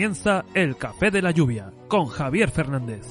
Comienza el Café de la Lluvia con Javier Fernández.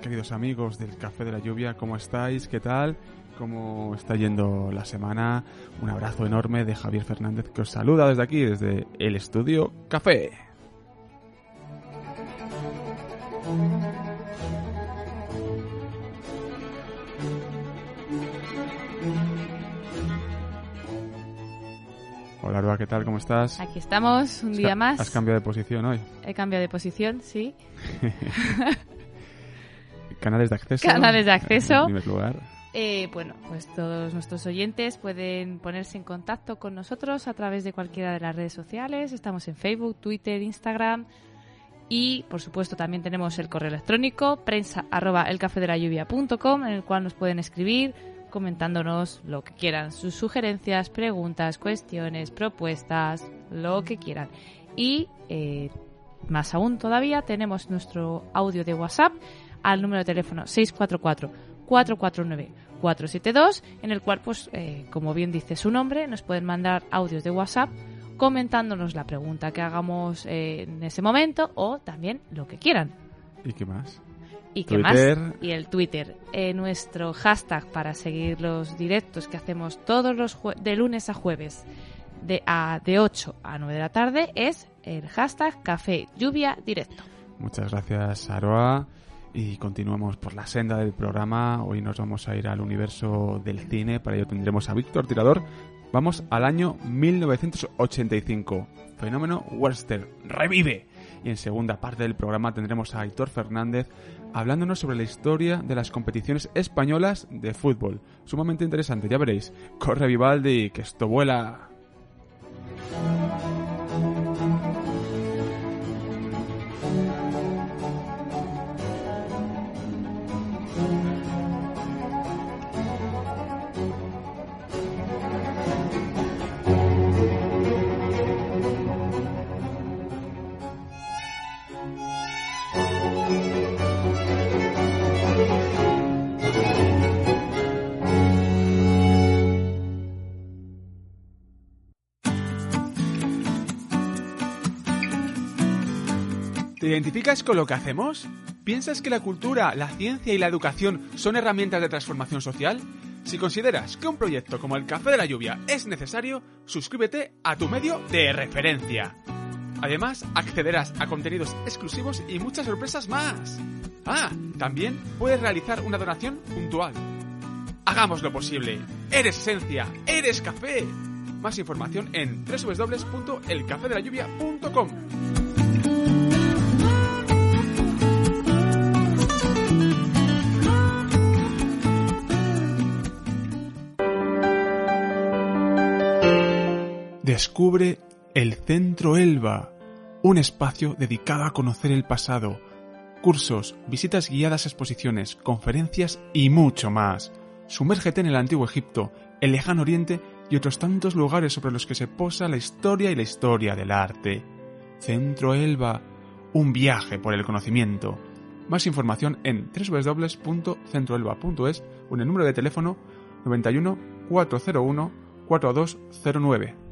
Queridos amigos del Café de la Lluvia. ¿Cómo estáis? ¿Qué tal? ¿Cómo está yendo la semana? Un abrazo enorme de Javier Fernández que os saluda desde aquí, desde el estudio Café. Hola Aroa, ¿qué tal? ¿Cómo estás? Aquí estamos, un día más. Has cambiado de posición hoy. He cambiado de posición, sí. Canales de acceso. Canales de acceso. En primer lugar. Eh, bueno, pues todos nuestros oyentes pueden ponerse en contacto con nosotros a través de cualquiera de las redes sociales. Estamos en Facebook, Twitter, Instagram y, por supuesto, también tenemos el correo electrónico prensa arroba elcafedelayuvia.com en el cual nos pueden escribir comentándonos lo que quieran, sus sugerencias, preguntas, cuestiones, propuestas, lo que quieran. Y eh, más aún todavía tenemos nuestro audio de WhatsApp al número de teléfono 644 449 472 en el cual pues eh, como bien dice su nombre nos pueden mandar audios de WhatsApp comentándonos la pregunta que hagamos eh, en ese momento o también lo que quieran ¿Y qué más? y qué Twitter. más y el Twitter Eh, nuestro hashtag para seguir los directos que hacemos todos los jue- de lunes a jueves de, a, de 8 a 9 de la tarde es el hashtag café lluvia directo Muchas gracias, Aroa. Y continuamos por la senda del programa. Hoy nos vamos a ir al universo del cine. Para ello tendremos a Víctor Tirador. Vamos al año 1985. Fenómeno western. ¡Revive! Y en segunda parte del programa tendremos a Aitor Fernández hablándonos sobre la historia de las competiciones españolas de fútbol. Sumamente interesante, ya veréis. Corre Vivaldi, que esto vuela. Identificas con lo que hacemos? ¿Piensas que la cultura, la ciencia y la educación son herramientas de transformación social? Si consideras que un proyecto como el Café de la Lluvia es necesario, suscríbete a tu medio de referencia. Además, accederás a contenidos exclusivos y muchas sorpresas más. Ah, también puedes realizar una donación puntual. Hagámoslo posible. Eres esencia, eres café. Más información en www.elcafedelayuvia.com. Descubre el Centro Elba, un espacio dedicado a conocer el pasado, cursos, visitas guiadas exposiciones, conferencias y mucho más. Sumérgete en el Antiguo Egipto, el Lejano Oriente y otros tantos lugares sobre los que se posa la historia y la historia del arte. Centro Elba, un viaje por el conocimiento. Más información en www.centroelba.es o en el número de teléfono 91 401 4209.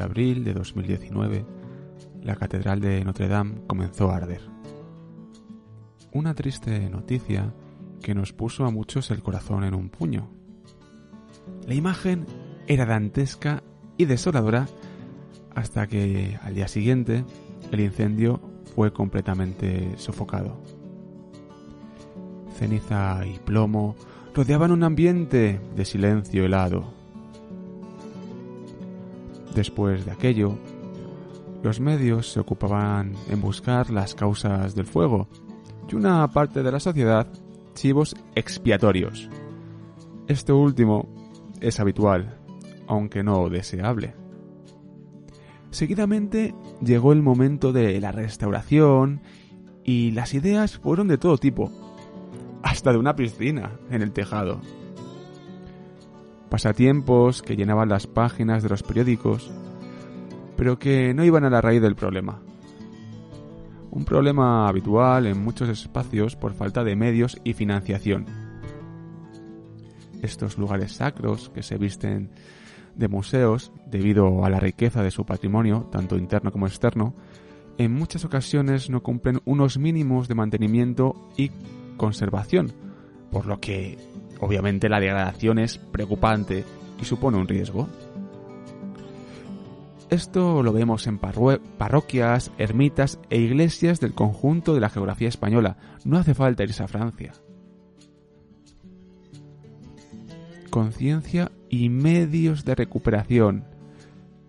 De abril de 2019, la Catedral de Notre Dame comenzó a arder. Una triste noticia que nos puso a muchos el corazón en un puño. La imagen era dantesca y desoladora hasta que al día siguiente el incendio fue completamente sofocado. Ceniza y plomo rodeaban un ambiente de silencio helado. Después de aquello, los medios se ocupaban en buscar las causas del fuego y una parte de la sociedad chivos expiatorios. Esto último es habitual, aunque no deseable. Seguidamente llegó el momento de la restauración y las ideas fueron de todo tipo, hasta de una piscina en el tejado. Pasatiempos que llenaban las páginas de los periódicos, pero que no iban a la raíz del problema. Un problema habitual en muchos espacios por falta de medios y financiación. Estos lugares sacros que se visten de museos debido a la riqueza de su patrimonio, tanto interno como externo, en muchas ocasiones no cumplen unos mínimos de mantenimiento y conservación, por lo que obviamente la degradación es preocupante y supone un riesgo. Esto lo vemos en parroquias, ermitas e iglesias del conjunto de la geografía española. No hace falta irse a Francia. Conciencia y medios de recuperación.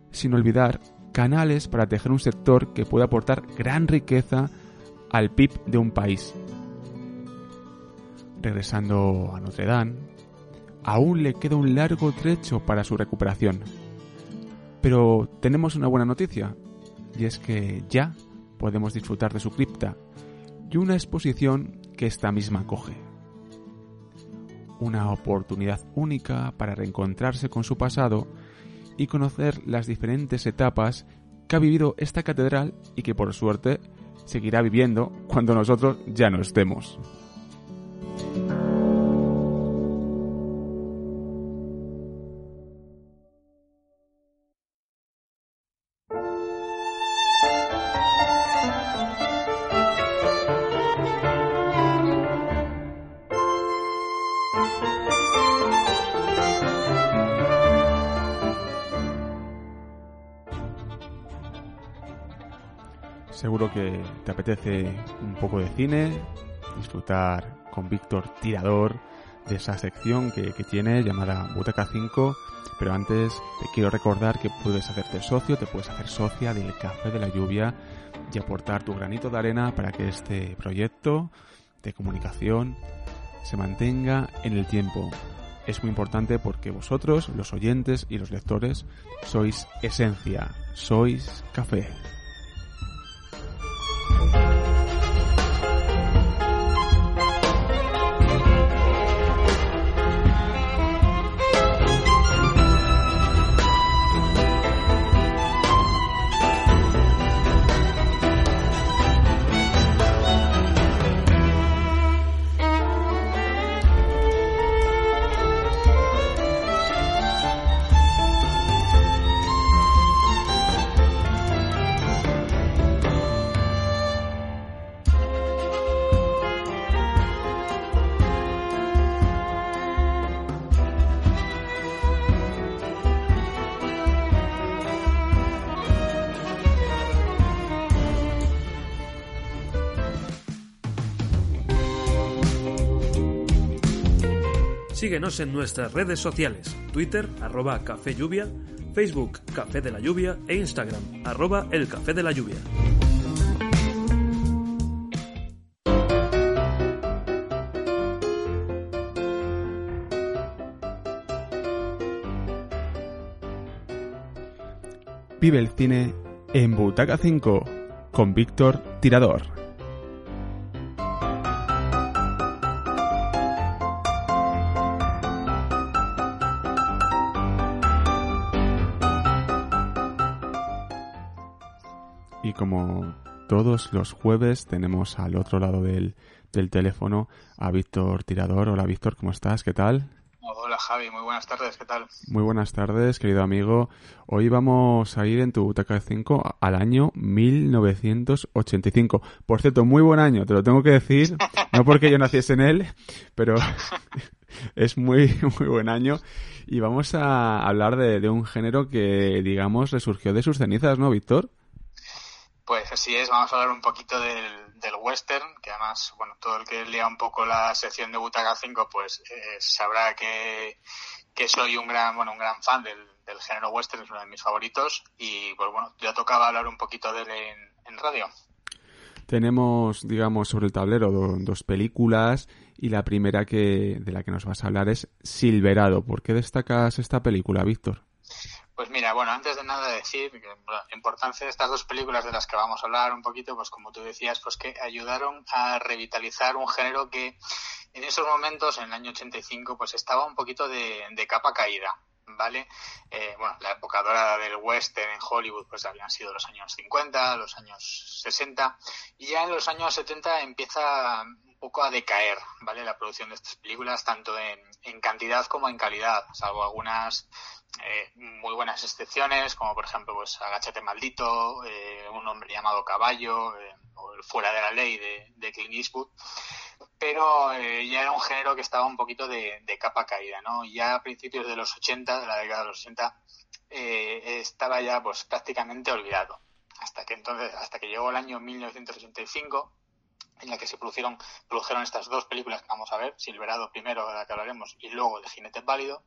Sin olvidar canales para tejer un sector que pueda aportar gran riqueza al PIB de un país. Regresando a Notre Dame, aún le queda un largo trecho para su recuperación. Pero tenemos una buena noticia, y es que ya podemos disfrutar de su cripta y una exposición que esta misma coge. Una oportunidad única para reencontrarse con su pasado y conocer las diferentes etapas que ha vivido esta catedral y que por suerte seguirá viviendo cuando nosotros ya no estemos. Apetece un poco de cine, disfrutar con Víctor Tirador de esa sección que, tiene llamada Butaca 5. Pero antes te quiero recordar que puedes hacerte socio, te puedes hacer socia del Café de la Lluvia y aportar tu granito de arena para que este proyecto de comunicación se mantenga en el tiempo. Es muy importante porque vosotros, los oyentes y los lectores, sois esencia, sois café. thank you Síguenos en nuestras redes sociales, Twitter, arroba Café Lluvia, Facebook, Café de la Lluvia e Instagram, arroba El Café de la Lluvia. Vive el cine en Butaca 5. con Víctor Tirador. Como todos los jueves tenemos al otro lado del, del teléfono a Víctor Tirador. Hola Víctor, ¿cómo estás? ¿Qué tal? Hola Javi, muy buenas tardes, ¿qué tal? Muy buenas tardes, querido amigo. Hoy vamos a ir en tu Butaca 5 al año 1985. Por cierto, muy buen año, te lo tengo que decir, no porque yo naciese en él, pero es muy, muy buen año. Y vamos a hablar de, de un género que, digamos, resurgió de sus cenizas, ¿no, Víctor? Pues así es, vamos a hablar un poquito del, del western, que además, bueno, todo el que lea un poco la sección de Butaca 5, pues eh, sabrá que, que soy un gran, bueno, un gran fan del, del, género western, es uno de mis favoritos, y pues bueno, ya tocaba hablar un poquito de él en, en radio. Tenemos, digamos, sobre el tablero do, dos películas y la primera que de la que nos vas a hablar es Silverado. ¿Por qué destacas esta película, Víctor? Pues mira, bueno, antes de nada decir que la importancia de estas dos películas de las que vamos a hablar un poquito, pues como tú decías, pues que ayudaron a revitalizar un género que en esos momentos, en el año 85, pues estaba un poquito de, de capa caída. ¿Vale? Eh, bueno, la época dorada del western en Hollywood pues habían sido los años 50, los años 60 y ya en los años 70 empieza poco a decaer, ¿vale? La producción de estas películas tanto en, en cantidad como en calidad, salvo algunas eh, muy buenas excepciones, como por ejemplo, pues Agáchate Maldito, eh, Un hombre llamado Caballo, eh, o El Fuera de la Ley de, de Clint Eastwood, pero eh, ya era un género que estaba un poquito de, de, capa caída, ¿no? Ya a principios de los 80, de la década de los 80, eh, estaba ya pues prácticamente olvidado. Hasta que entonces, hasta que llegó el año 1985, en la que se produjeron, produjeron estas dos películas que vamos a ver, Silverado primero, de la que hablaremos, y luego El Jinete Válido,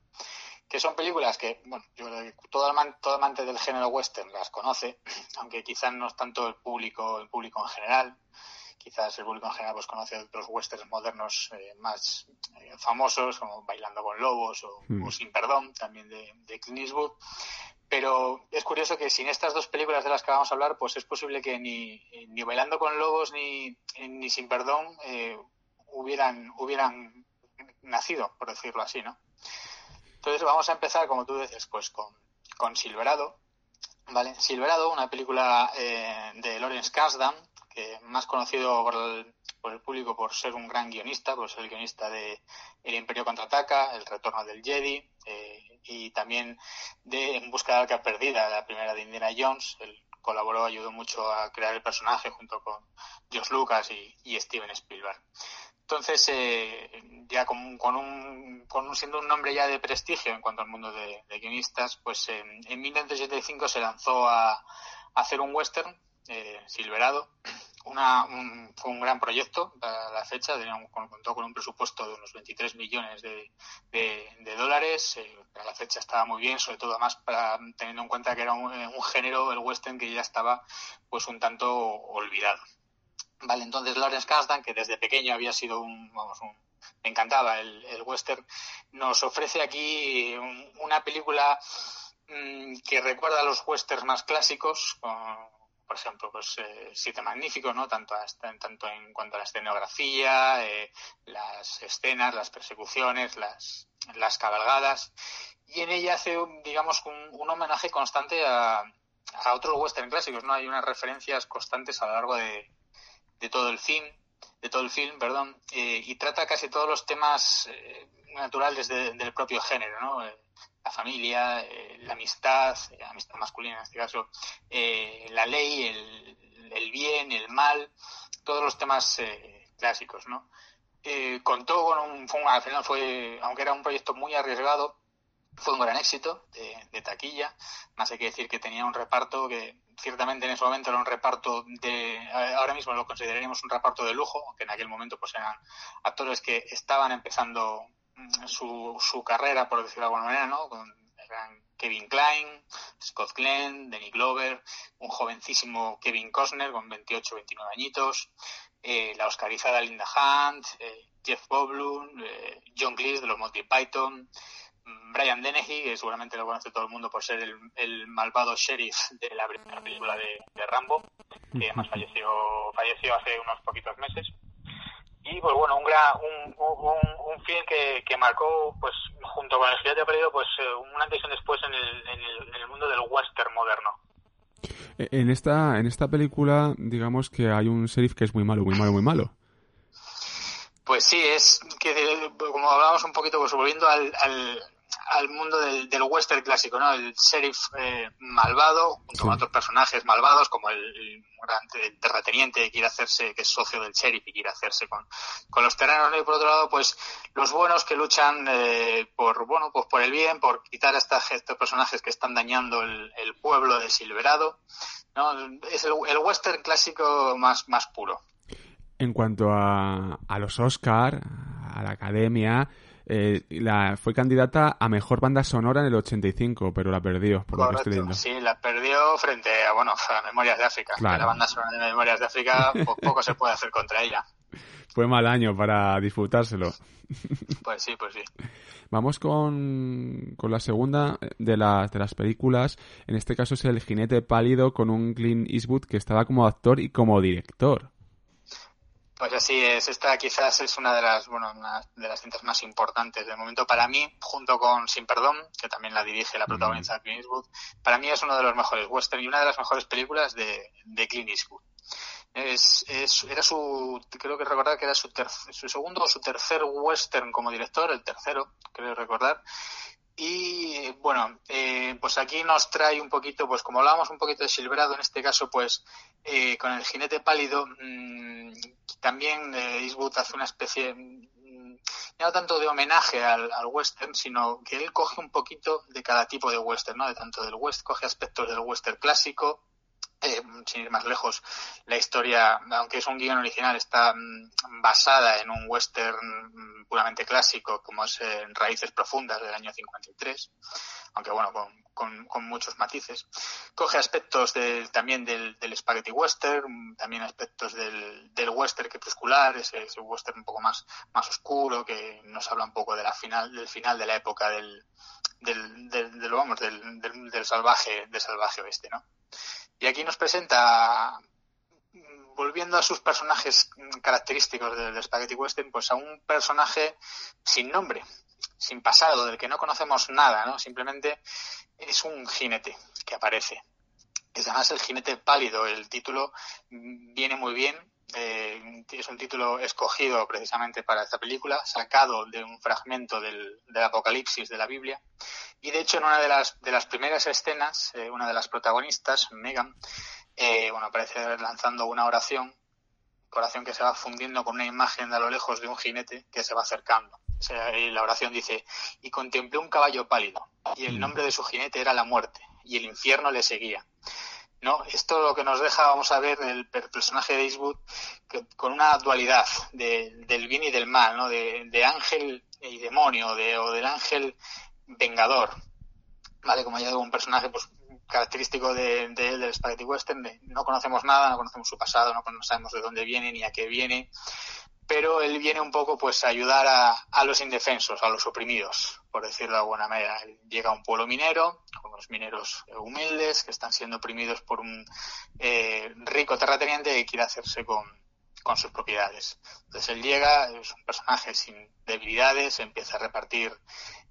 que son películas que, bueno, yo creo que todo, amante, todo amante del género western las conoce, aunque quizás no es tanto el público, el público en general. Quizás el público en general pues conoce otros westerns modernos eh, más eh, famosos, como Bailando con Lobos o, mm. o Sin Perdón, también de, de Clint Eastwood. Pero es curioso que sin estas dos películas de las que vamos a hablar, pues es posible que ni, ni Bailando con Lobos ni, ni Sin Perdón eh, hubieran, hubieran nacido, por decirlo así, ¿no? Entonces vamos a empezar, como tú dices, pues con, con Silverado, ¿vale? Silverado, una película eh, de Lawrence Kasdan, que más conocido por el, por el, público por ser un gran guionista, por ser el guionista de El Imperio Contraataca, El Retorno del Jedi, eh, y también de En Busca de la Arca Perdida, la primera de Indiana Jones. Él colaboró, ayudó mucho a crear el personaje junto con George Lucas y, y Steven Spielberg. Entonces, eh, ya con, con, un, con un, siendo un nombre ya de prestigio en cuanto al mundo de, de guionistas, pues eh, en 1975 se lanzó a, a, hacer un western, eh, Silverado. Una, un, fue un gran proyecto a la fecha, tenía un, contó con un presupuesto de unos 23 millones de, de, dólares. Eh, a la fecha estaba muy bien, sobre todo además para, teniendo en cuenta que era un, un género, el western, que ya estaba pues un tanto olvidado. Vale, entonces Lawrence Kasdan, que desde pequeño había sido un, vamos, un, me encantaba el, el western, nos ofrece aquí un, una película mmm, que recuerda a los westerns más clásicos, con, por ejemplo, pues eh, Siete Magníficos, ¿no? Tanto, hasta, tanto en cuanto a la escenografía, eh, las escenas, las persecuciones, las, las cabalgadas, y en ella hace, digamos, un, un homenaje constante a, a otros western clásicos, ¿no? Hay unas referencias constantes a lo largo de, de todo el film, de todo el film, perdón, eh, y trata casi todos los temas eh, naturales de, del propio género, ¿no? Eh, la familia, eh, la amistad, la amistad masculina en este caso, la ley, el, el, bien, el mal, todos los temas clásicos, ¿no? contó con un, fue al final fue, aunque era un proyecto muy arriesgado, fue un gran éxito de, de, taquilla, más hay que decir que tenía un reparto que ciertamente en ese momento era un reparto de, ahora mismo lo consideraríamos un reparto de lujo, aunque en aquel momento pues eran actores que estaban empezando su, su carrera, por decirlo de alguna manera, ¿no? Eran Kevin Klein, Scott Glenn, Danny Glover, un jovencísimo Kevin Costner con 28, 29 añitos, eh, la oscarizada Linda Hunt, eh, Jeff Goldblum, eh, John Cleese de los Monty Python, Brian Dennehy, que seguramente lo conoce todo el mundo por ser el, malvado sheriff de la primera película de, Rambo, que además falleció, falleció hace unos poquitos meses. Y pues bueno, un gran, un, un, film que, que, marcó, pues junto con el Gigante Perdido, pues eh, un antes y un después en el, en el, en el mundo del western moderno. E, en esta, en esta película, digamos que hay un sheriff que es muy malo, muy malo, muy malo. Pues sí, es que como hablábamos un poquito, pues volviendo al, al mundo del, del, western clásico, ¿no? El sheriff eh, malvado, junto con otros personajes malvados, como el, terrateniente que quiere hacerse, que es socio del sheriff y quiere hacerse con, con los terrenos, Y por otro lado, pues los buenos que luchan eh, por, bueno, pues por el bien, por quitar a estos personajes que están dañando el, pueblo de Silverado, ¿no? Es el, el, western clásico más, más puro. En cuanto a, a los Oscar, a la academia, eh, la, fue candidata a mejor banda sonora en el 85, pero la perdió, por lo que estoy viendo. Sí, la perdió frente a, bueno, a Memorias de África. La banda sonora de Memorias de África, pues poco se puede hacer contra ella. Fue mal año para disfrutárselo. Pues sí, pues sí. Vamos con, con la segunda de, las de las películas. En este caso es El jinete pálido con un Clint Eastwood que estaba como actor y como director. Pues así es, esta quizás es una de las, bueno, de las cintas más importantes del momento para mí, junto con Sin Perdón, que también la dirige la protagonista Clint Eastwood, para mí es uno de los mejores western y una de las mejores películas de, de Clint Eastwood. Es, es, era su, creo que recordar que era su, su segundo o su tercer western como director, el tercero, creo recordar, y bueno, eh, pues aquí nos trae un poquito, pues como hablábamos un poquito de Silverado, en este caso, pues eh, con el jinete pálido, mmm, también eh, Eastwood hace una especie, mmm, no tanto de homenaje al, al, western, sino que él coge un poquito de cada tipo de western, ¿no? De tanto del west, coge aspectos del western clásico, eh, sin ir más lejos, la historia, aunque es un guion original, está mm, basada en un western mm, puramente clásico, como es en Raíces Profundas del año 53, aunque bueno, con, muchos matices. Coge aspectos también del, del, spaghetti western, también aspectos del, del western crepuscular, ese, ese western un poco más, más oscuro, que nos habla un poco de la final, del final de la época del, del, del, del, del, del salvaje, del salvaje oeste, ¿no? Y aquí nos presenta, volviendo a sus personajes característicos del Spaghetti Western, pues a un personaje sin nombre, sin pasado, del que no conocemos nada, ¿no? Simplemente es un jinete que aparece. Es además el jinete pálido. El título viene muy bien. Eh, es un título escogido precisamente para esta película, sacado de un fragmento del, del Apocalipsis de la Biblia. Y de hecho, en una de las, de las primeras escenas, eh, una de las protagonistas, Megan, eh, bueno, aparece lanzando una oración, oración que se va fundiendo con una imagen de a lo lejos de un jinete que se va acercando. O sea, y la oración dice, y contemplé un caballo pálido, y el nombre de su jinete era la muerte, y el infierno le seguía. ¿No? Esto lo que nos deja, vamos a ver, el, personaje de Eastwood que, con una dualidad de, del bien y del mal, ¿no? De, de ángel y demonio, de, o del ángel vengador, ¿vale? Como ya digo, un personaje pues característico de, de, del Spaghetti Western, no conocemos nada, no conocemos su pasado, no, sabemos de dónde viene ni a qué viene, pero él viene un poco pues a ayudar a, los indefensos, a los oprimidos, por decirlo de alguna manera. llega a un pueblo minero, con unos mineros humildes que están siendo oprimidos por un eh, rico terrateniente que quiere hacerse con, con sus propiedades. Entonces él llega, es un personaje sin debilidades, empieza a repartir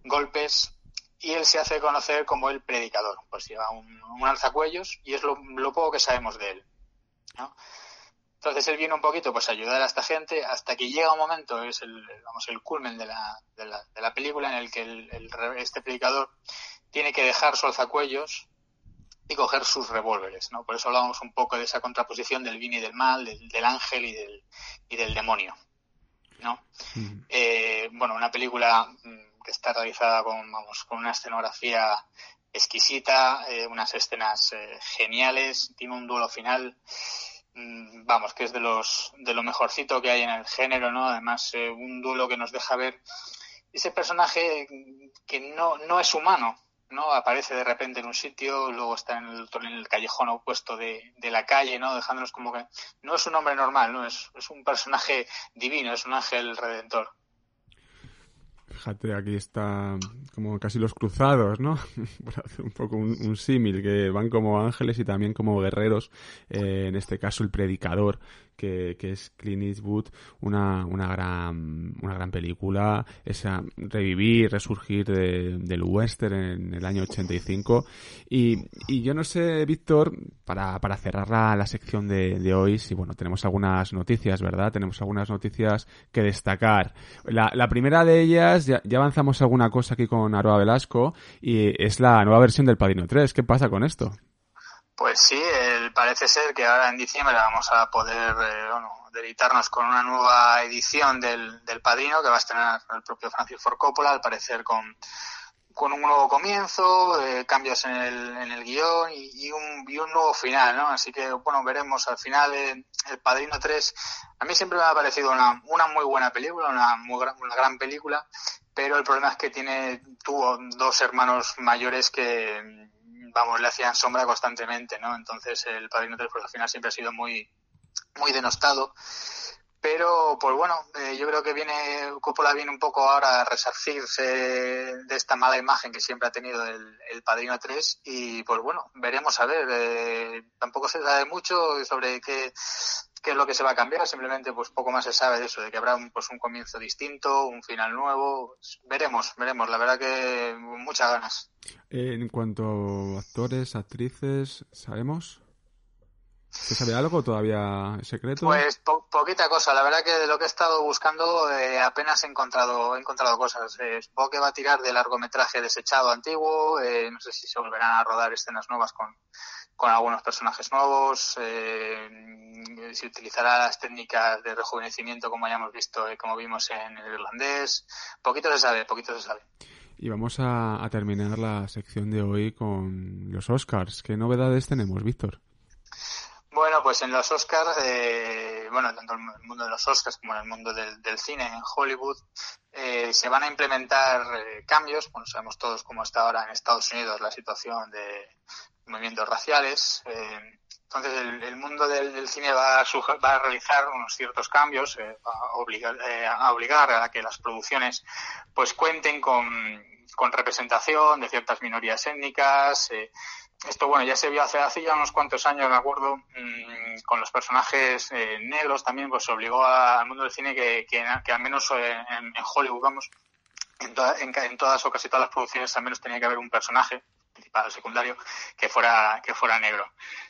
golpes y él se hace conocer como el predicador. Pues lleva un, alzacuellos y es lo, poco que sabemos de él. Entonces él viene un poquito pues a ayudar a esta gente hasta que llega un momento, es el, vamos, el culmen de la, de la, de la película en el que el, este predicador tiene que dejar su alzacuellos y coger sus revólveres, ¿no? Por eso hablábamos un poco de esa contraposición del bien y del mal, del, del ángel y del, y del demonio, ¿no? Eh, bueno, una película mm, que está realizada con, vamos, con una escenografía exquisita, eh, unas escenas eh, geniales, tiene un duelo final, mm, vamos, que es de los de lo mejorcito que hay en el género, ¿no? Además, eh, un duelo que nos deja ver ese personaje que no, no es humano, ¿no? Aparece de repente en un sitio, luego está en el, en el callejón opuesto de, de, la calle, ¿no? Dejándonos como que no es un hombre normal, ¿no? Es, es un personaje divino, es un ángel redentor. Fíjate, aquí está como casi los cruzados, ¿no? Por hacer un poco un, símil, que van como ángeles y también como guerreros. Eh, en este caso, el predicador, que, es Clint Eastwood, una, una, gran, una gran película, esa revivir, resurgir del western en el año 85. Y, y yo no sé, Víctor, para, para cerrar la, la sección de, de, hoy, si bueno, tenemos algunas noticias, ¿verdad? Tenemos algunas noticias que destacar. La, la primera de ellas, ya, ya, avanzamos alguna cosa aquí con Aroa Velasco, y es la nueva versión del Padrino 3. ¿Qué pasa con esto? Pues sí, parece ser que ahora en diciembre vamos a poder eh, bueno, deleitarnos con una nueva edición del, del Padrino que va a estrenar el propio Francis Ford Coppola, al parecer con, con un nuevo comienzo, eh, cambios en el, en el guion y, un, y un nuevo final, ¿no? Así que, bueno, veremos al final eh, El Padrino 3. A mí siempre me ha parecido una, una muy buena película, una, muy, una gran película, pero el problema es que tiene, tuvo dos hermanos mayores que vamos, le hacían sombra constantemente, ¿no? Entonces el Padrino 3 pues al final siempre ha sido muy, muy denostado. Pero, pues bueno, eh, yo creo que viene, Coppola viene un poco ahora a resarcirse de esta mala imagen que siempre ha tenido el, el Padrino 3 y pues bueno, veremos a ver. Eh, tampoco se sabe mucho sobre qué, qué es lo que se va a cambiar, simplemente pues poco más se sabe de eso, de que habrá un, pues un comienzo distinto, un final nuevo. Veremos, veremos, la verdad que muchas ganas. En cuanto a actores, actrices, ¿sabemos? ¿Se sabe algo todavía secreto? Pues poquita cosa. La verdad que de lo que he estado buscando eh, apenas he encontrado, he encontrado cosas. Eh, supongo que va a tirar de largometraje desechado antiguo. Eh, no sé si se volverán a rodar escenas nuevas con, con algunos personajes nuevos. Eh, se utilizará las técnicas de rejuvenecimiento como hayamos visto, eh, como vimos en el irlandés. Poquito se sabe, poquito se sabe. Y vamos a, a terminar la sección de hoy con los Oscars. ¿Qué novedades tenemos, Víctor? Bueno, pues en los Oscars, eh, bueno, tanto en el mundo de los Oscars como en el mundo del, del cine en Hollywood, eh, se van a implementar eh, cambios. Bueno, sabemos todos cómo está ahora en Estados Unidos la situación de movimientos raciales. Eh, entonces, el, el mundo del, cine va a, va a realizar unos ciertos cambios, eh, a, obligar, eh, a obligar a que las producciones pues cuenten con, con representación de ciertas minorías étnicas. Eh, esto, bueno, ya se vio hace, hace ya unos cuantos años, me acuerdo, mmm, con los personajes eh, negros también, pues obligó a, al mundo del cine que, que, que al menos eh, en, Hollywood, vamos, en, toda, en, en, todas o casi todas las producciones al menos tenía que haber un personaje, principal o secundario, que fuera, que fuera negro.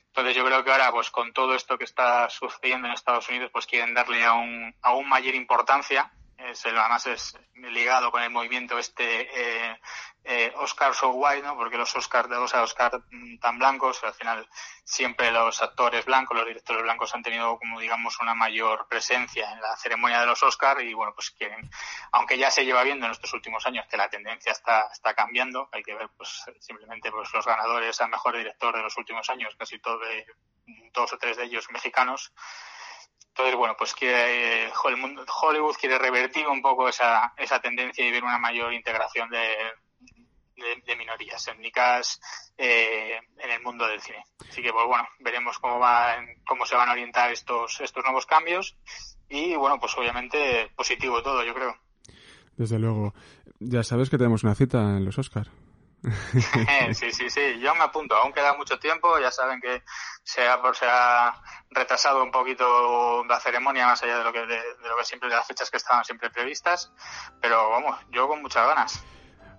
Entonces yo creo que ahora, pues con todo esto que está sucediendo en Estados Unidos, pues quieren darle aún, aún mayor importancia es, además es ligado con el movimiento este eh, eh, Oscar so white, ¿no? Porque los Oscar de los Oscar tan blancos, al final siempre los actores blancos, los directores blancos han tenido como digamos una mayor presencia en la ceremonia de los Oscar y bueno, pues quieren, aunque ya se lleva viendo en estos últimos años que la tendencia está, está cambiando, hay que ver pues simplemente pues los ganadores a mejor director de los últimos años, casi todo de, dos o tres de ellos mexicanos, entonces, bueno, pues quiere, Hollywood quiere revertir un poco esa, esa tendencia y ver una mayor integración de, de, minorías étnicas eh, en el mundo del cine. Así que, pues bueno, veremos cómo, va, cómo se van a orientar estos, estos nuevos cambios y, bueno, pues obviamente positivo todo, yo creo. Desde luego. Ya sabes que tenemos una cita en los Oscars. sí, sí, sí, yo me apunto, aún queda mucho tiempo, ya saben que se ha, se ha retrasado un poquito la ceremonia más allá de lo que, de, de lo que siempre, de las fechas que estaban siempre previstas, pero vamos, yo con muchas ganas.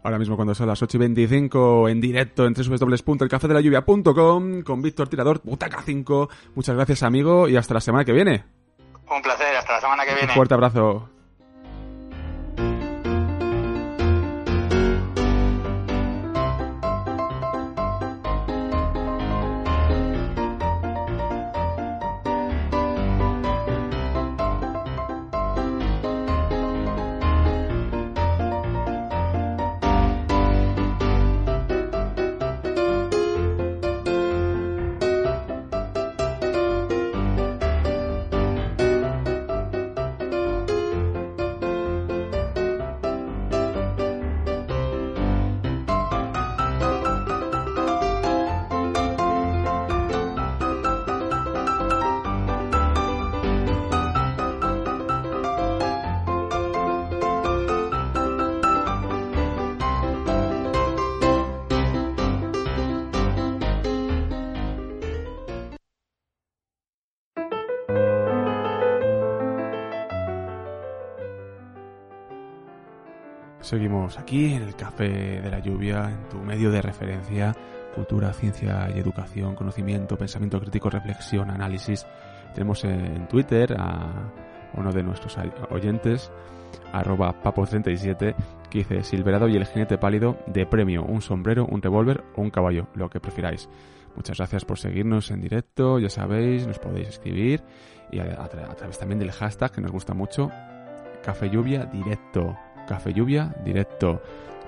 Ahora mismo cuando son las 8 y 25 en directo en www.elcafedelayuvia.com con Víctor Tirador, Butaca 5. Muchas gracias amigo y hasta la semana que viene. Un placer, hasta la semana que viene. Un fuerte abrazo. Seguimos aquí en el Café de la Lluvia, en tu medio de referencia, cultura, ciencia y educación, conocimiento, pensamiento crítico, reflexión, análisis. Tenemos en Twitter a uno de nuestros oyentes, arroba papo37, que dice Silverado y el jinete pálido de premio, un sombrero, un revólver o un caballo, lo que prefiráis. Muchas gracias por seguirnos en directo, ya sabéis, nos podéis escribir y a, través también del hashtag que nos gusta mucho, Café Lluvia Directo. Café Lluvia Directo.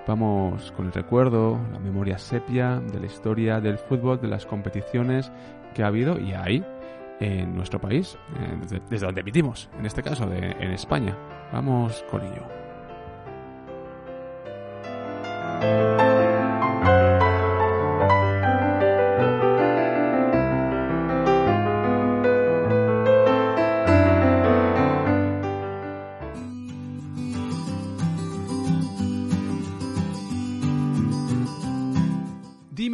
Vamos con el recuerdo, la memoria sepia de la historia del fútbol, de las competiciones que ha habido y hay en nuestro país, desde, donde emitimos, en este caso en España. Vamos con ello.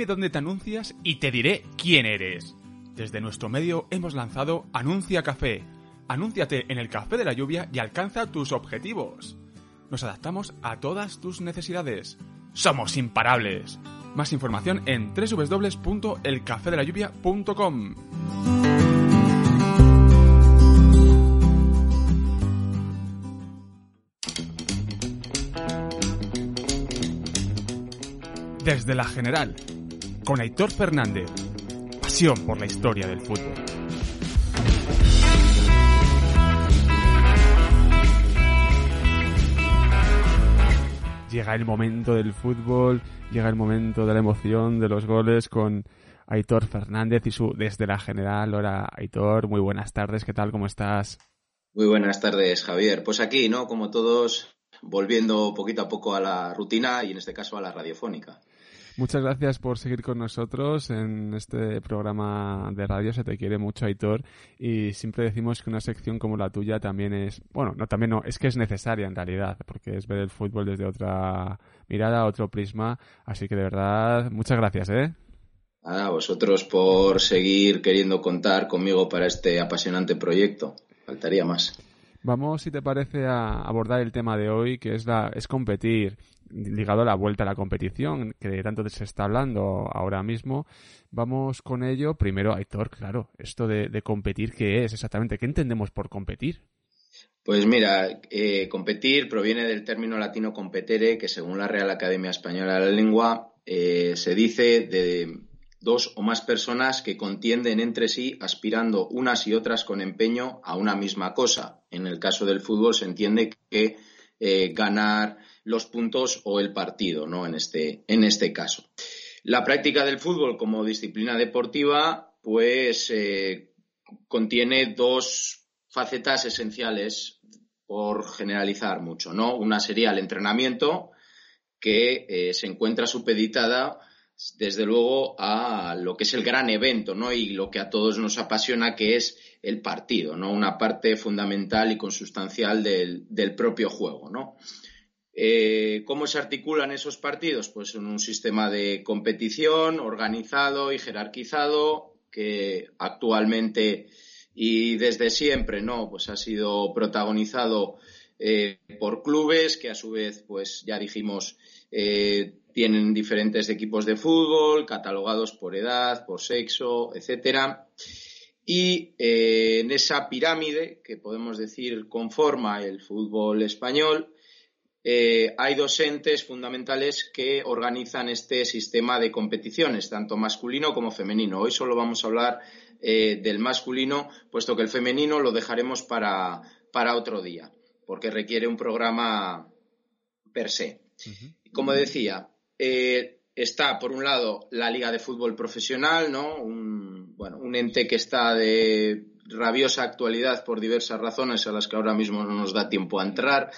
Dónde te anuncias y te diré quién eres. Desde nuestro medio hemos lanzado Anuncia Café. Anúnciate en el café de la lluvia y alcanza tus objetivos. Nos adaptamos a todas tus necesidades. Somos imparables. Más información en www.elcafedelayuvia.com. Desde la General, con Aitor Fernández. Pasión por la historia del fútbol. Llega el momento del fútbol, llega el momento de la emoción, de los goles con Aitor Fernández y su Desde la General. Hola Aitor, muy buenas tardes, ¿qué tal? ¿Cómo estás? Muy buenas tardes, Javier. Pues aquí, ¿no? Como todos, volviendo poquito a poco a la rutina y en este caso a la radiofónica. Muchas gracias por seguir con nosotros en este programa de radio. Se te quiere mucho, Aitor. Y siempre decimos que una sección como la tuya también es, bueno, no, también no, es que es necesaria en realidad, porque es ver el fútbol desde otra mirada, otro prisma. Así que de verdad, muchas gracias, ¿eh? A vosotros por seguir queriendo contar conmigo para este apasionante proyecto. Faltaría más. Vamos, si te parece, a abordar el tema de hoy, que es, la, es competir ligado a la vuelta a la competición, que de tanto se está hablando ahora mismo. Vamos con ello. Primero, Aitor, claro, esto de, competir, ¿qué es exactamente? ¿Qué entendemos por competir? Pues mira, eh, competir proviene del término latino competere, que según la Real Academia Española de la Lengua eh, se dice de dos o más personas que contienden entre sí aspirando unas y otras con empeño a una misma cosa. En el caso del fútbol se entiende que eh, ganar los puntos o el partido, ¿no? En este, en este caso. La práctica del fútbol como disciplina deportiva, pues eh, contiene dos facetas esenciales por generalizar mucho, ¿no? Una sería el entrenamiento, que eh, se encuentra supeditada desde luego a lo que es el gran evento, ¿no? Y lo que a todos nos apasiona, que es el partido, ¿no? Una parte fundamental y consustancial del, propio juego, ¿no? Eh, ¿Cómo se articulan esos partidos? Pues en un sistema de competición organizado y jerarquizado que actualmente y desde siempre no pues ha sido protagonizado eh, por clubes que a su vez pues ya dijimos eh, tienen diferentes equipos de fútbol catalogados por edad por sexo etcétera y en esa pirámide que podemos decir conforma el fútbol español eh, hay dos entes fundamentales que organizan este sistema de competiciones, tanto masculino como femenino. Hoy solo vamos a hablar eh, del masculino, puesto que el femenino lo dejaremos para, otro día, porque requiere un programa per se. Como decía, eh, está por un lado la Liga de Fútbol Profesional, ¿no? Un, bueno, un ente que está de rabiosa actualidad por diversas razones a las que ahora mismo no nos da tiempo a entrar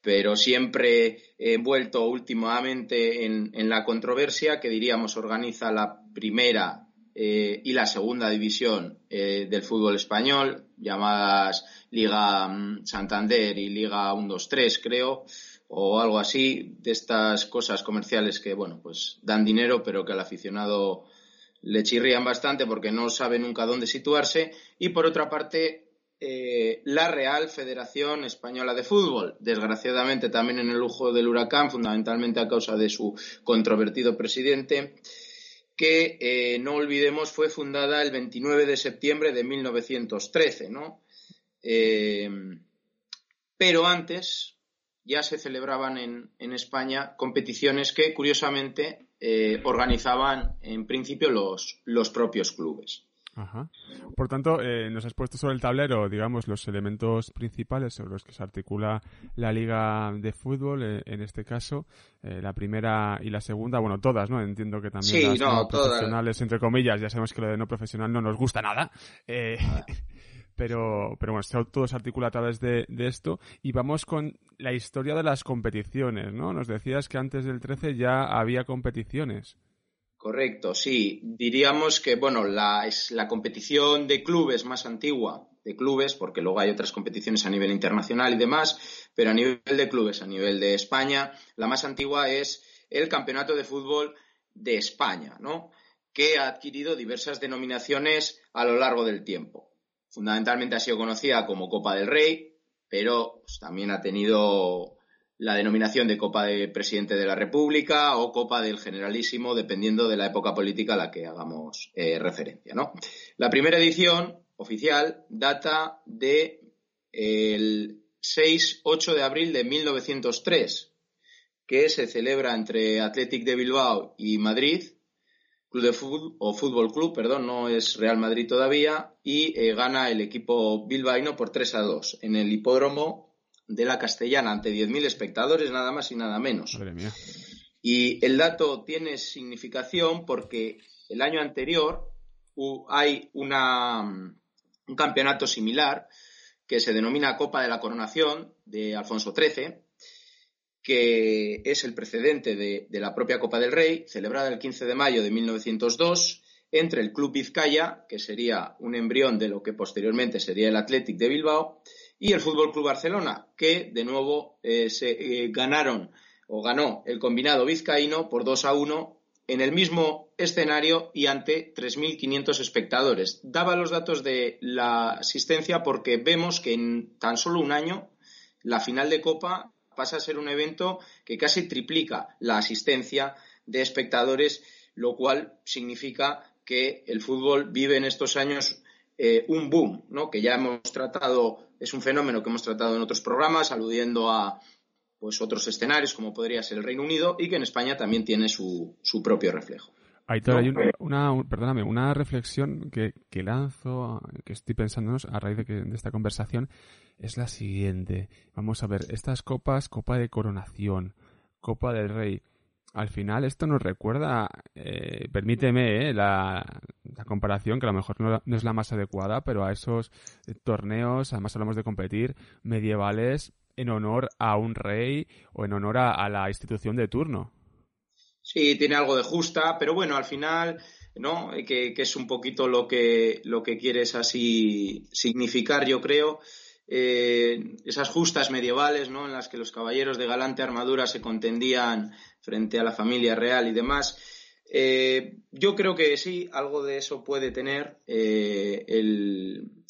pero siempre envuelto últimamente en, la controversia que diríamos organiza la primera eh, y la segunda división eh, del fútbol español, llamadas Liga mm, Santander y Liga 1-2-3, creo, o algo así, de estas cosas comerciales que, bueno, pues dan dinero, pero que al aficionado le chirrían bastante porque no sabe nunca dónde situarse. Y por otra parte, eh, la Real Federación Española de Fútbol. Desgraciadamente también en el lujo del huracán, fundamentalmente a causa de su controvertido presidente, que eh, no olvidemos fue fundada el 29 de septiembre de 1913, ¿no? Eh, pero antes ya se celebraban en, en España competiciones que, curiosamente, organizaban en principio los, los propios clubes. Ajá. Por tanto, eh, nos has puesto sobre el tablero, digamos, los elementos principales sobre los que se articula la liga de fútbol, eh, en este caso, eh, la primera y la segunda, bueno, todas, ¿no? Entiendo que también las no, profesionales, entre comillas, ya sabemos que lo de no profesional no nos gusta nada. pero, pero bueno, todo se articula a través de, de, esto. Y vamos con la historia de las competiciones, ¿no? Nos decías que antes del 13 ya había competiciones. Correcto, sí. Diríamos que, bueno, la, es la competición de clubes más antigua de clubes, porque luego hay otras competiciones a nivel internacional y demás, pero a nivel de clubes, a nivel de España, la más antigua es el Campeonato de Fútbol de España, ¿no? Que ha adquirido diversas denominaciones a lo largo del tiempo. Fundamentalmente ha sido conocida como Copa del Rey, pero pues, también ha tenido la denominación de Copa de Presidente de la República o Copa del Generalísimo, dependiendo de la época política a la que hagamos eh, referencia. ¿no? La primera edición oficial data de el 6-8 de abril de 1903, que se celebra entre Athletic de Bilbao y Madrid, Club de Fútbol, o Fútbol Club, perdón, no es Real Madrid todavía, y eh, gana el equipo bilbaíno por 3 a 2 en el hipódromo de la Castellana ante 10.000 espectadores, nada más y nada menos. Y el dato tiene significación porque el año anterior hay una, un campeonato similar que se denomina Copa de la Coronación de Alfonso XIII, que es el precedente de, la propia Copa del Rey, celebrada el 15 de mayo de 1902 entre el Club Vizcaya, que sería un embrión de lo que posteriormente sería el Athletic de Bilbao, y el Fútbol Club Barcelona, que de nuevo eh, se eh, ganaron o ganó el combinado vizcaíno por 2 a 1 en el mismo escenario y ante 3.500 espectadores. Daba los datos de la asistencia porque vemos que en tan solo un año la final de Copa pasa a ser un evento que casi triplica la asistencia de espectadores, lo cual significa que el fútbol vive en estos años eh, un boom, ¿no? que ya hemos tratado, es un fenómeno que hemos tratado en otros programas, aludiendo a pues otros escenarios como podría ser el Reino Unido y que en España también tiene su, su propio reflejo. Hay una, perdóname, una reflexión que, que, lanzo, que estoy pensándonos a raíz de, que, de esta conversación, es la siguiente. Vamos a ver, estas copas, Copa de Coronación, Copa del Rey, al final esto nos recuerda, eh, permíteme eh, la, comparación, que a lo mejor no, es la más adecuada, pero a esos torneos, además hablamos de competir, medievales en honor a un rey o en honor a, la institución de turno. Sí, tiene algo de justa, pero bueno, al final, ¿no? Que, que es un poquito lo que, lo que quieres así significar, yo creo. Eh, esas justas medievales, ¿no? En las que los caballeros de galante armadura se contendían frente a la familia real y demás. Eh, yo creo que sí, algo de eso puede tener eh,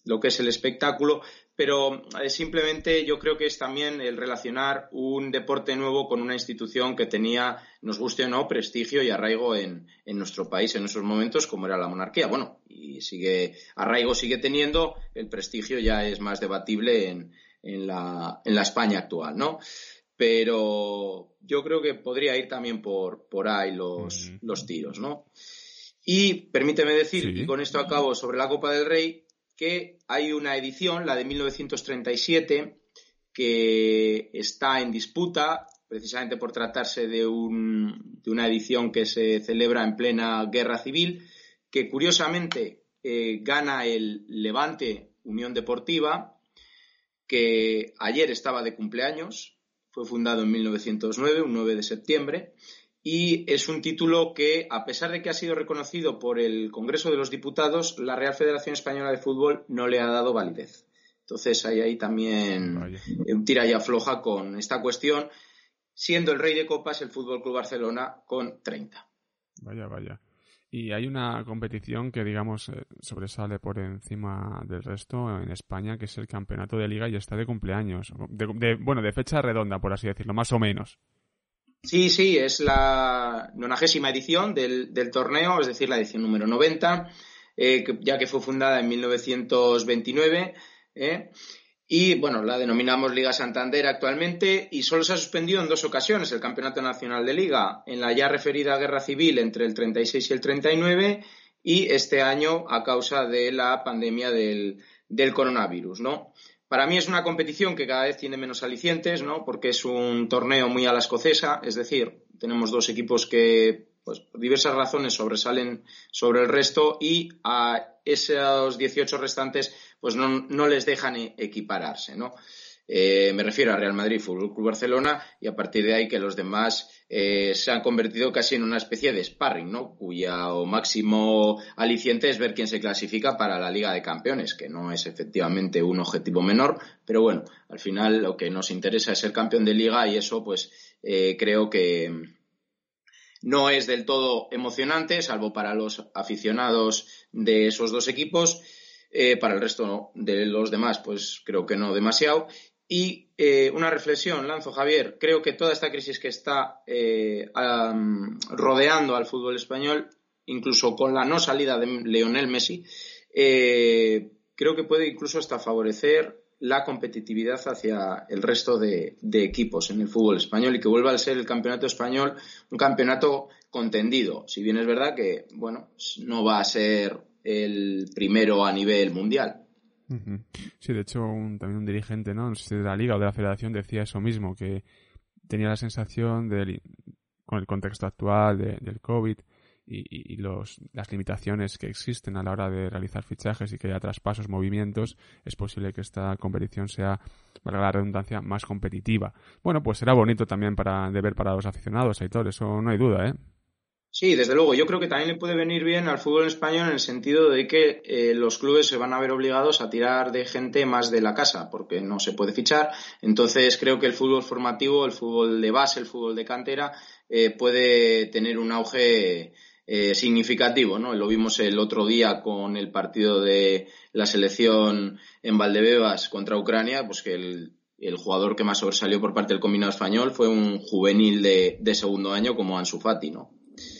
lo que es el espectáculo, pero simplemente yo creo que es también el relacionar un deporte nuevo con una institución que tenía, nos guste o no, prestigio y arraigo en, en nuestro país en esos momentos, como era la monarquía. Bueno, y sigue, arraigo sigue teniendo, el prestigio ya es más debatible en, en, la, en la España actual, ¿no? Pero yo creo que podría ir también por, por ahí los, los tiros, ¿no? Y permíteme decir, y con esto acabo, sobre la Copa del Rey, que hay una edición, la de 1937, que está en disputa, precisamente por tratarse de, un, de una edición que se celebra en plena guerra civil, que curiosamente eh, gana el Levante Unión Deportiva, que ayer estaba de cumpleaños, fue fundado en 1909, un 9 de septiembre, y es un título que, a pesar de que ha sido reconocido por el Congreso de los Diputados, la Real Federación Española de Fútbol no le ha dado validez. Entonces hay ahí también un tira y afloja con esta cuestión, siendo el rey de copas el Fútbol Club Barcelona con 30. Vaya, vaya. Y hay una competición que, digamos, eh, sobresale por encima del resto en España, que es el campeonato de liga y está de cumpleaños. De, bueno, de fecha redonda, por así decirlo, más o menos. Sí, sí, es la nonagésima edición del, torneo, es decir, la edición número 90, eh, ya que fue fundada en 1929. ¿eh? Y bueno, la denominamos Liga Santander actualmente y solo se ha suspendido en dos ocasiones el Campeonato Nacional de Liga, en la ya referida Guerra Civil entre el 36 y el 39 y este año a causa de la pandemia del, del coronavirus, ¿no? Para mí es una competición que cada vez tiene menos alicientes, ¿no? Porque es un torneo muy a la escocesa, es decir, tenemos dos equipos que, pues, por diversas razones sobresalen sobre el resto y a esos 18 restantes pues no, les dejan equipararse, ¿no? Eh, me refiero a Real Madrid, Fútbol Club Barcelona y a partir de ahí que los demás eh, se han convertido casi en una especie de sparring, ¿no? Cuya máximo aliciente es ver quién se clasifica para la Liga de Campeones, que no es efectivamente un objetivo menor, pero bueno, al final lo que nos interesa es ser campeón de Liga y eso, pues eh, creo que no es del todo emocionante, salvo para los aficionados de esos dos equipos para el resto de los demás, pues creo que no demasiado. Y eh, una reflexión, lanzo Javier. Creo que toda esta crisis que está eh, rodeando al fútbol español, incluso con la no salida de Leonel Messi, creo que puede incluso hasta favorecer la competitividad hacia el resto de, de, equipos en el fútbol español y que vuelva a ser el campeonato español un campeonato contendido. Si bien es verdad que, bueno, no va a ser el primero a nivel mundial. Sí, de hecho, también un dirigente, ¿no? sé si de la liga o de la federación decía eso mismo, que tenía la sensación de, con el contexto actual del COVID y, los, las limitaciones que existen a la hora de realizar fichajes y que haya traspasos, movimientos, es posible que esta competición sea, para la redundancia, más competitiva. Bueno, pues será bonito también para, de ver para los aficionados, Aitor, eso no hay duda, ¿eh? Sí, desde luego. Yo creo que también le puede venir bien al fútbol español en el sentido de que eh, los clubes se van a ver obligados a tirar de gente más de la casa, porque no se puede fichar. Entonces creo que el fútbol formativo, el fútbol de base, el fútbol de cantera, eh, puede tener un auge eh, significativo, ¿no? Lo vimos el otro día con el partido de la selección en Valdebebas contra Ucrania, pues que el, jugador que más sobresalió por parte del combinado español fue un juvenil de, de segundo año como Ansu Fati, ¿no?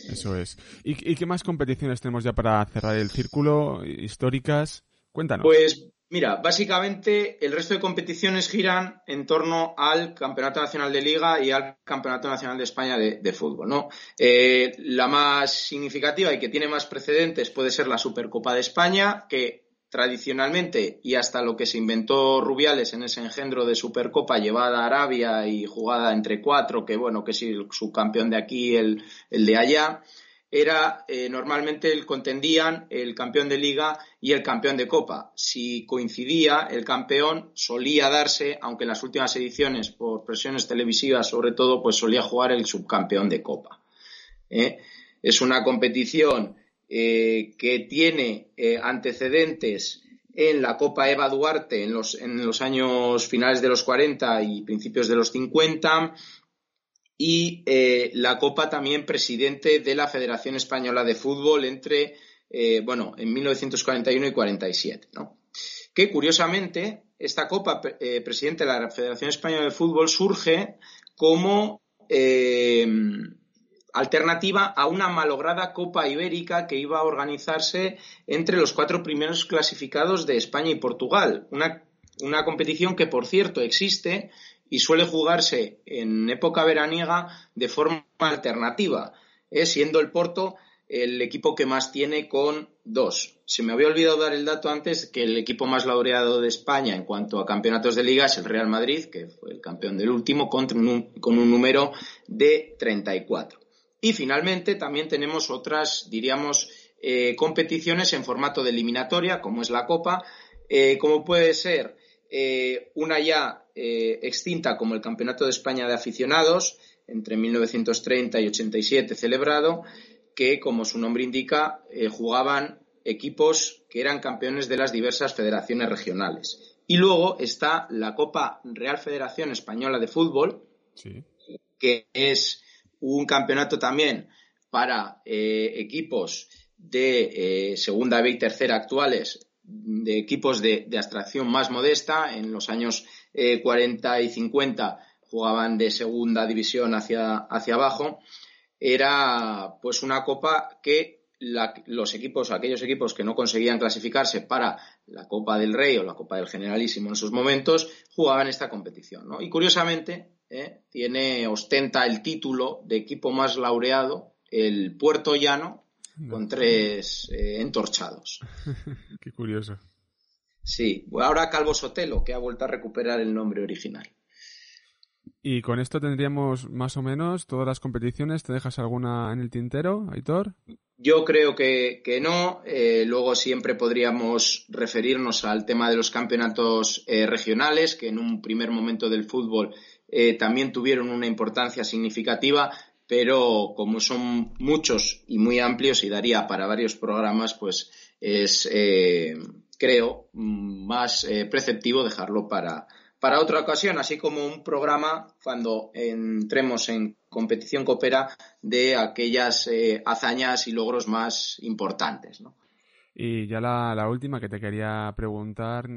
Eso es. ¿Y, qué más competiciones tenemos ya para cerrar el círculo? ¿Históricas? Cuéntanos. Pues mira, básicamente el resto de competiciones giran en torno al Campeonato Nacional de Liga y al Campeonato Nacional de España de, Fútbol. ¿no? Eh, la más significativa y que tiene más precedentes puede ser la Supercopa de España, que tradicionalmente y hasta lo que se inventó Rubiales en ese engendro de Supercopa llevada a Arabia y jugada entre cuatro, que bueno, que si el subcampeón de aquí, el, de allá, era eh, normalmente el contendían el campeón de liga y el campeón de copa. Si coincidía, el campeón solía darse, aunque en las últimas ediciones, por presiones televisivas sobre todo, pues solía jugar el subcampeón de copa. ¿eh? Es una competición eh, que tiene eh, antecedentes en la Copa Eva Duarte en los, en los años finales de los 40 y principios de los 50 y eh, la Copa también presidente de la Federación Española de Fútbol entre, bueno, en 1941 y 47, ¿no? Que curiosamente esta Copa presidente de la Federación Española de Fútbol surge como alternativa a una malograda Copa Ibérica que iba a organizarse entre los cuatro primeros clasificados de España y Portugal. Una, competición que, por cierto, existe y suele jugarse en época veraniega de forma alternativa, ¿eh? siendo el Porto el equipo que más tiene con dos. Se me había olvidado dar el dato antes que el equipo más laureado de España en cuanto a campeonatos de liga es el Real Madrid, que fue el campeón del último, con un, con un número de 34. Y finalmente también tenemos otras, diríamos, eh, competiciones en formato de eliminatoria, como es la Copa, eh, como puede ser eh, una ya extinta como el Campeonato de España de Aficionados, entre 1930 y 87 celebrado, que, como su nombre indica, jugaban equipos que eran campeones de las diversas federaciones regionales. Y luego está la Copa Real Federación Española de Fútbol, que es un campeonato también para eh, equipos de segunda B y tercera actuales, de equipos de, abstracción más modesta. En los años 40 y 50 jugaban de segunda división hacia, hacia abajo. Era pues una copa que los equipos, aquellos equipos que no conseguían clasificarse para la Copa del Rey o la Copa del Generalísimo en sus momentos, jugaban esta competición. ¿no? Y curiosamente, ¿eh? tiene, ostenta el título de equipo más laureado el Puerto Llano con tres eh, entorchados. Qué curioso. Sí, ahora Calvo Sotelo, que ha vuelto a recuperar el nombre original. Y con esto tendríamos más o menos todas las competiciones. ¿Te dejas alguna en el tintero, Aitor? Yo creo que, no. Eh, luego siempre podríamos referirnos al tema de los campeonatos eh, regionales, que en un primer momento del fútbol eh, también tuvieron una importancia significativa, pero como son muchos y muy amplios y daría para varios programas, pues es, creo, más preceptivo dejarlo para, para otra ocasión, así como un programa cuando entremos en competición coopera de aquellas eh, hazañas y logros más importantes. Y ya la, última que te quería preguntar,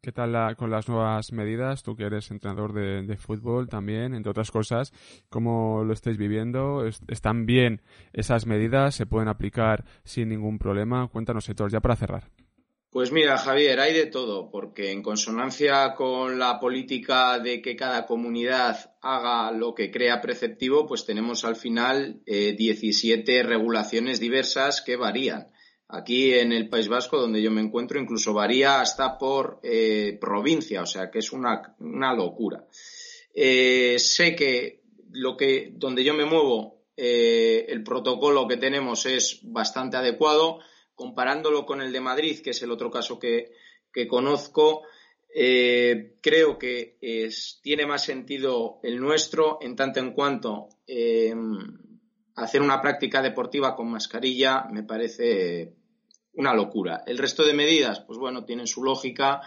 ¿qué tal con las nuevas medidas? Tú que eres entrenador de, fútbol también, entre otras cosas, ¿cómo lo estáis viviendo? ¿Están bien esas medidas? ¿Se pueden aplicar sin ningún problema? Cuéntanos, Héctor, ya para cerrar. Pues mira, Javier, hay de todo, porque en consonancia con la política de que cada comunidad haga lo que crea preceptivo, pues tenemos al final 17 eh, regulaciones diversas que varían. Aquí en el País Vasco, donde yo me encuentro, incluso varía hasta por eh, provincia, o sea que es una, locura. Eh, sé que lo que donde yo me muevo, el protocolo que tenemos es bastante adecuado comparándolo con el de Madrid, que es el otro caso que, conozco, eh, creo que tiene más sentido el nuestro en tanto en cuanto eh, hacer una práctica deportiva con mascarilla me parece una locura. El resto de medidas, pues bueno, tienen su lógica.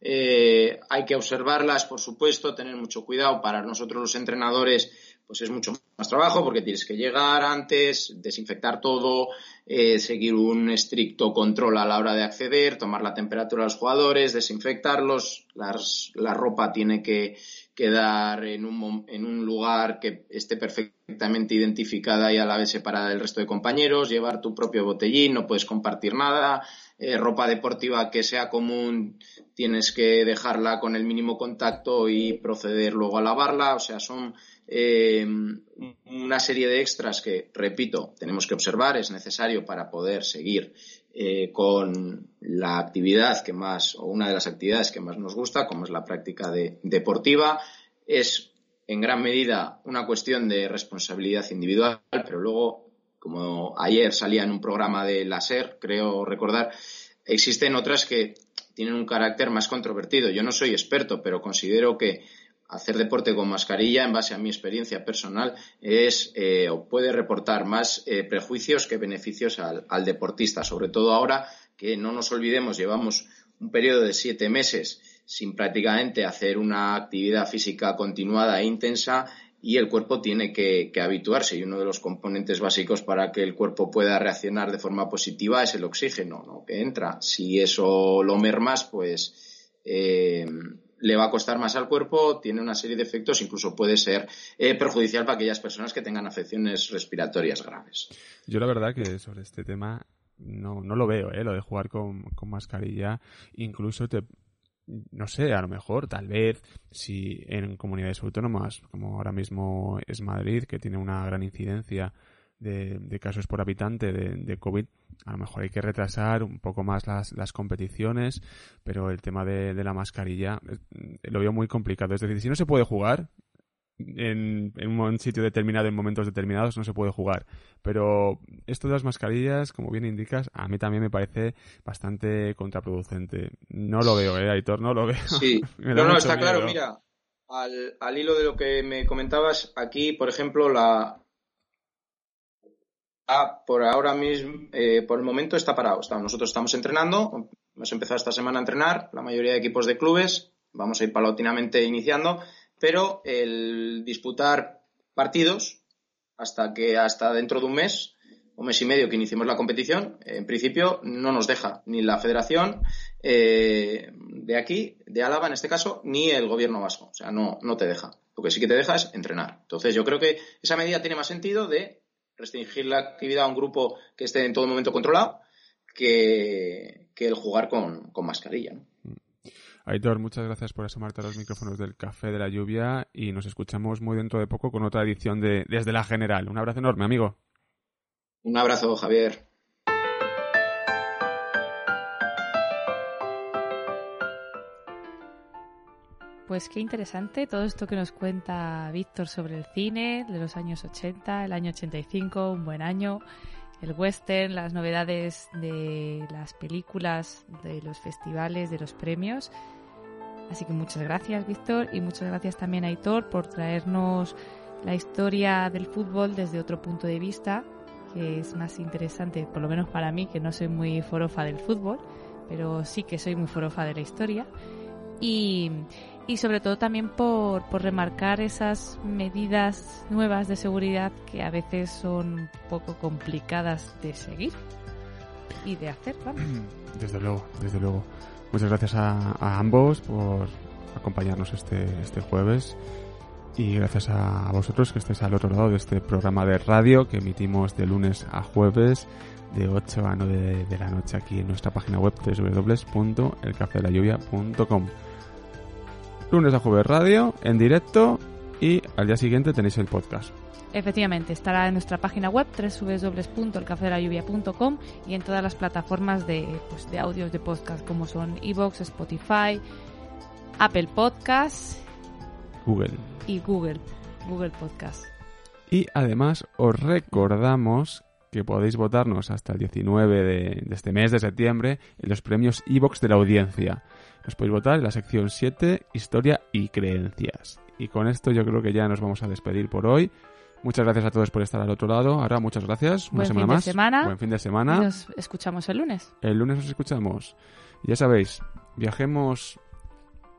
Eh, hay que observarlas, por supuesto, tener mucho cuidado. Para nosotros los entrenadores, pues es mucho más trabajo porque tienes que llegar antes, desinfectar todo, eh, seguir un estricto control a la hora de acceder, tomar la temperatura de los jugadores, desinfectarlos, la ropa tiene que quedar en un, en un lugar que esté perfectamente identificada y a la vez separada del resto de compañeros, llevar tu propio botellín, no puedes compartir nada, eh, ropa deportiva que sea común tienes que dejarla con el mínimo contacto y proceder luego a lavarla, o sea, son eh, una serie de extras que, repito, tenemos que observar, es necesario para poder seguir eh, con la actividad que más, o una de las actividades que más nos gusta, como es la práctica deportiva. Es en gran medida una cuestión de responsabilidad individual, pero luego, como ayer salía en un programa de la SER, creo recordar, existen otras que tienen un carácter más controvertido. Yo no soy experto, pero considero que hacer deporte con mascarilla, en base a mi experiencia personal, es eh, puede reportar más eh, prejuicios que beneficios al, deportista, sobre todo ahora que no nos olvidemos, llevamos un periodo de siete meses sin prácticamente hacer una actividad física continuada e intensa y el cuerpo tiene que, habituarse y uno de los componentes básicos para que el cuerpo pueda reaccionar de forma positiva es el oxígeno que entra. Si eso lo mermas, pues eh, le va a costar más al cuerpo, tiene una serie de efectos, incluso puede ser eh, perjudicial para aquellas personas que tengan afecciones respiratorias graves. Yo la verdad que sobre este tema no, no lo veo, ¿eh? lo de jugar con, con mascarilla, incluso te, no sé, a lo mejor, tal vez, si en comunidades autónomas, como ahora mismo es Madrid, que tiene una gran incidencia de, casos por habitante de, de, COVID, a lo mejor hay que retrasar un poco más las, las competiciones, pero el tema de, de la mascarilla eh, lo veo muy complicado. Es decir, si no se puede jugar, en, en, un sitio determinado, en momentos determinados, no se puede jugar. Pero esto de las mascarillas, como bien indicas, a mí también me parece bastante contraproducente. No lo veo, ¿eh, Aitor? No lo veo. Sí, no, no, está claro. Mira, al, al hilo de lo que me comentabas, aquí, por ejemplo, la, Por ahora mismo, eh, por el momento está parado. nosotros estamos entrenando, hemos empezado esta semana a entrenar, la mayoría de equipos de clubes, vamos a ir paulatinamente iniciando, pero el disputar partidos hasta que hasta dentro de un mes un mes y medio que iniciemos la competición, en principio no nos deja ni la federación eh, de aquí, de Álava en este caso, ni el gobierno vasco. O sea, no, no te deja. Lo que sí que te deja es entrenar. Entonces yo creo que esa medida tiene más sentido de restringir la actividad a un grupo que esté en todo momento controlado que, el jugar con, mascarilla. Aitor, muchas gracias por asomarte a los micrófonos del Café de la Lluvia y nos escuchamos muy dentro de poco con otra edición de Desde la General. Un abrazo enorme, amigo. Un abrazo, Javier. Pues qué interesante todo esto que nos cuenta Víctor sobre el cine de los años 80, el año 85, un buen año, el western, las novedades de las películas, de los festivales, de los premios. Así que muchas gracias Víctor y muchas gracias también a Aitor por traernos la historia del fútbol desde otro punto de vista que es más interesante, por lo menos para mí, que no soy muy forofa del fútbol, pero sí que soy muy forofa de la historia. Y, y sobre todo también por, por remarcar esas medidas nuevas de seguridad que a veces son un poco complicadas de seguir y de hacer, Desde luego, desde luego. Muchas gracias a, a ambos por acompañarnos este, este jueves y gracias a vosotros que estáis al otro lado de este programa de radio que emitimos de lunes a jueves de 8 a 9 de la noche aquí en nuestra página web www.elcafedelayuvia.com Lunes a jueves radio en directo y al día siguiente tenéis el podcast. Efectivamente, estará en nuestra página web www.elcafedelayuvia.com y en todas las plataformas de, pues, de audios de podcast como son Evox, Spotify, Apple Podcasts Google. Y Google, Google Podcast. Y además os recordamos que podéis votarnos hasta el 19 de, este mes de septiembre en los premios Evox de la audiencia. Nos podéis votar en la sección 7, Historia y Creencias. Y con esto yo creo que ya nos vamos a despedir por hoy. Muchas gracias a todos por estar al otro lado. Ahora, muchas gracias. Una semana más. Semana. Buen fin de semana. nos escuchamos el lunes. El lunes nos escuchamos. Ya sabéis, viajemos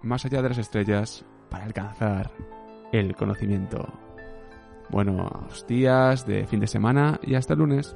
más allá de las estrellas para alcanzar el conocimiento. Buenos días de fin de semana y hasta el lunes.